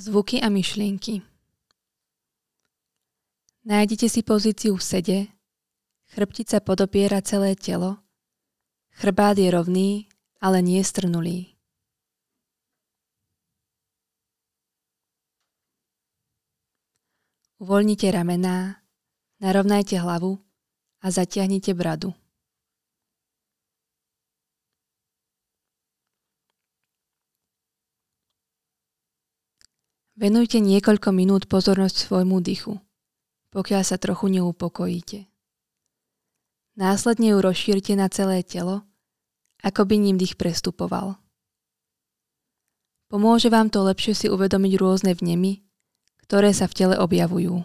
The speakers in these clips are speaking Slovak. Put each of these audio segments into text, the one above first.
Zvuky a myšlienky Nájdite si pozíciu v sede, chrbtica podopiera celé telo, chrbát je rovný, ale nie strnulý. Uvoľnite ramená, narovnajte hlavu a zatiahnite bradu. Venujte niekoľko minút pozornosť svojmu dychu, pokiaľ sa trochu neupokojíte. Následne ju rozšírte na celé telo, ako by ním dých prestupoval. Pomôže vám to lepšie si uvedomiť rôzne vnemy, ktoré sa v tele objavujú.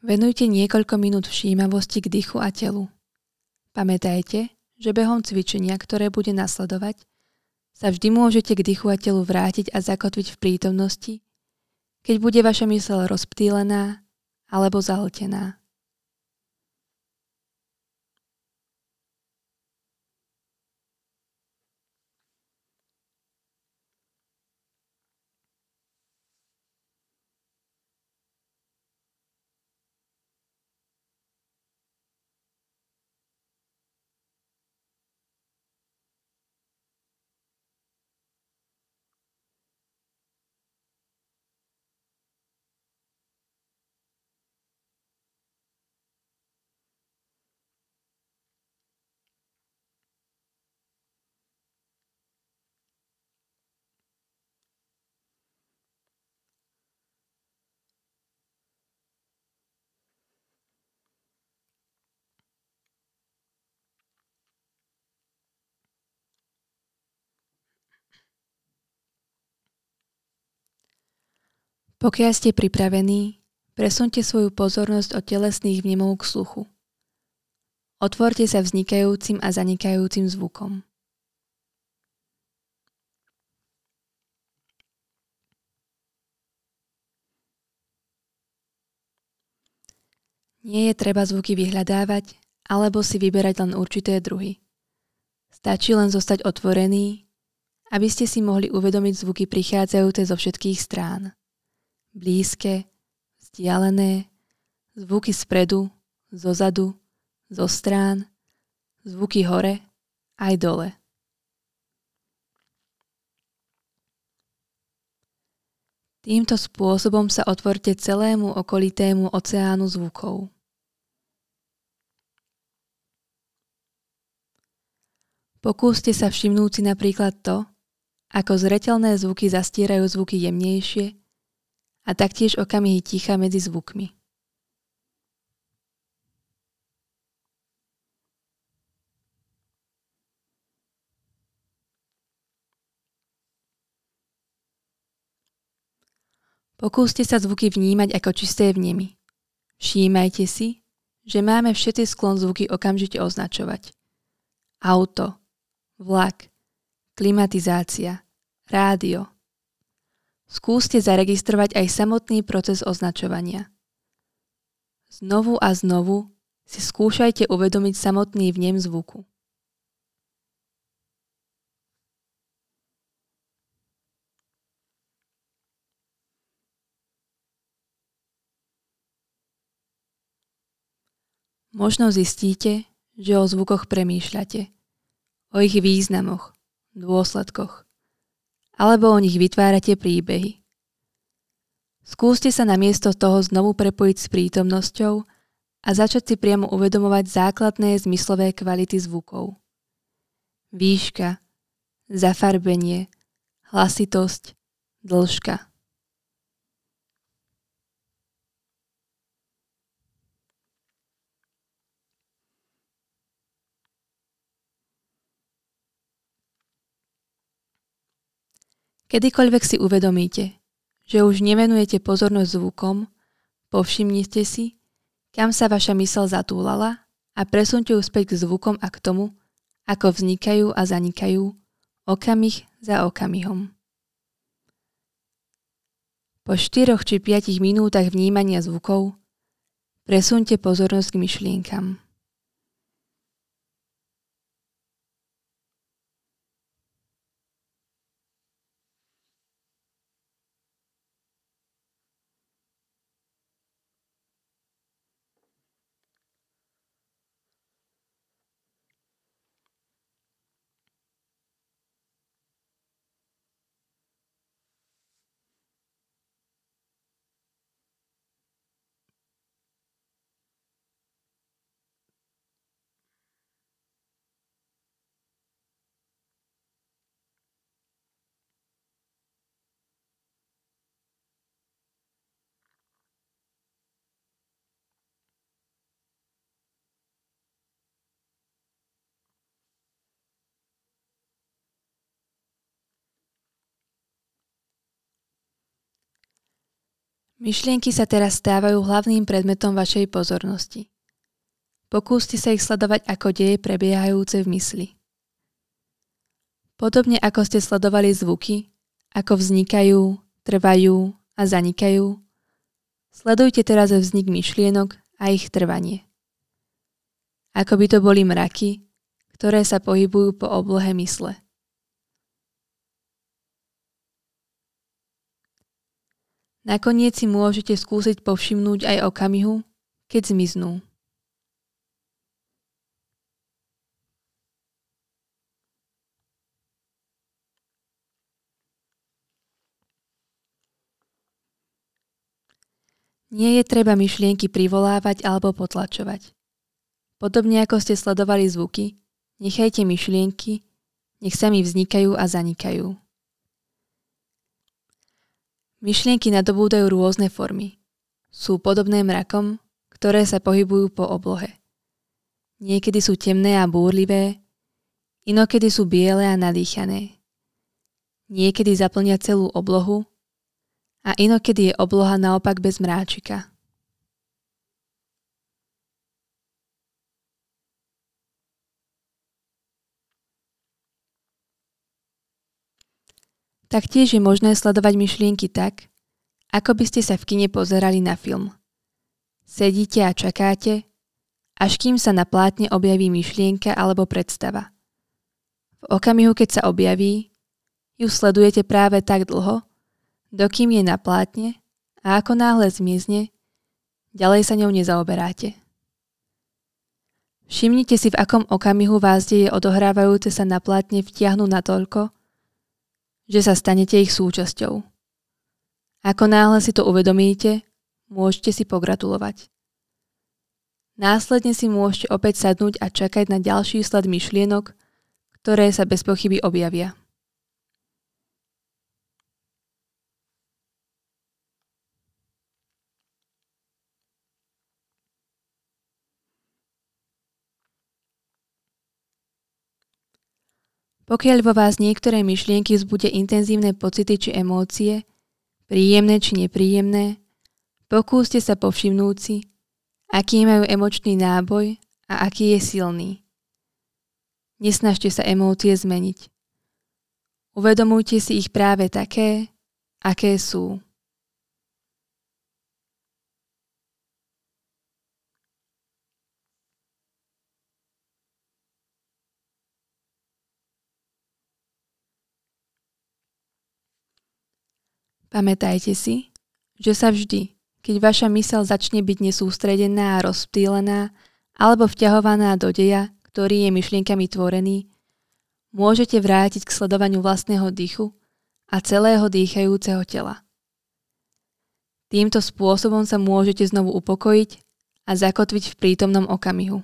Venujte niekoľko minút všímavosti k dychu a telu. Pamätajte, že behom cvičenia, ktoré bude nasledovať, sa vždy môžete k dychu a telu vrátiť a zakotviť v prítomnosti, keď bude vaša mysel rozptýlená alebo zahltená. Pokiaľ ste pripravení, presunte svoju pozornosť od telesných vnemov k sluchu. Otvorte sa vznikajúcim a zanikajúcim zvukom. Nie je treba zvuky vyhľadávať alebo si vyberať len určité druhy. Stačí len zostať otvorený, aby ste si mohli uvedomiť zvuky prichádzajúce zo všetkých strán blízke, vzdialené, zvuky spredu, zozadu, zo strán, zvuky hore aj dole. Týmto spôsobom sa otvorte celému okolitému oceánu zvukov. Pokúste sa všimnúť si napríklad to, ako zretelné zvuky zastierajú zvuky jemnejšie a taktiež okamihy ticha medzi zvukmi. Pokúste sa zvuky vnímať ako čisté vnemy. Všímajte si, že máme všetci sklon zvuky okamžite označovať. Auto, vlak, klimatizácia, rádio, Skúste zaregistrovať aj samotný proces označovania. Znovu a znovu si skúšajte uvedomiť samotný vnem zvuku. Možno zistíte, že o zvukoch premýšľate, o ich významoch, dôsledkoch alebo o nich vytvárate príbehy. Skúste sa namiesto toho znovu prepojiť s prítomnosťou a začať si priamo uvedomovať základné zmyslové kvality zvukov. Výška, zafarbenie, hlasitosť, dĺžka. Kedykoľvek si uvedomíte, že už nevenujete pozornosť zvukom, povšimnite si, kam sa vaša mysel zatúlala a presunte ju späť k zvukom a k tomu, ako vznikajú a zanikajú, okamih za okamihom. Po 4 či 5 minútach vnímania zvukov presunte pozornosť k myšlienkam. Myšlienky sa teraz stávajú hlavným predmetom vašej pozornosti. Pokúste sa ich sledovať ako deje prebiehajúce v mysli. Podobne ako ste sledovali zvuky, ako vznikajú, trvajú a zanikajú, sledujte teraz vznik myšlienok a ich trvanie. Ako by to boli mraky, ktoré sa pohybujú po oblohe mysle. Nakoniec si môžete skúsiť povšimnúť aj okamihu, keď zmiznú. Nie je treba myšlienky privolávať alebo potlačovať. Podobne ako ste sledovali zvuky, nechajte myšlienky, nech sami vznikajú a zanikajú. Myšlienky nadobúdajú rôzne formy. Sú podobné mrakom, ktoré sa pohybujú po oblohe. Niekedy sú temné a búrlivé, inokedy sú biele a nadýchané. Niekedy zaplnia celú oblohu a inokedy je obloha naopak bez mráčika. Taktiež je možné sledovať myšlienky tak, ako by ste sa v kine pozerali na film. Sedíte a čakáte, až kým sa na plátne objaví myšlienka alebo predstava. V okamihu, keď sa objaví, ju sledujete práve tak dlho, dokým je na plátne a ako náhle zmizne, ďalej sa ňou nezaoberáte. Všimnite si, v akom okamihu vás deje odohrávajúce sa na plátne vtiahnu natoľko, že sa stanete ich súčasťou. Ako náhle si to uvedomíte, môžete si pogratulovať. Následne si môžete opäť sadnúť a čakať na ďalší sled myšlienok, ktoré sa bez pochyby objavia. Pokiaľ vo vás niektoré myšlienky vzbudia intenzívne pocity či emócie, príjemné či nepríjemné, pokúste sa povšimnúť si, aký majú emočný náboj a aký je silný. Nesnažte sa emócie zmeniť. Uvedomujte si ich práve také, aké sú. Pamätajte si, že sa vždy, keď vaša mysel začne byť nesústredená a rozptýlená alebo vťahovaná do deja, ktorý je myšlienkami tvorený, môžete vrátiť k sledovaniu vlastného dýchu a celého dýchajúceho tela. Týmto spôsobom sa môžete znovu upokojiť a zakotviť v prítomnom okamihu.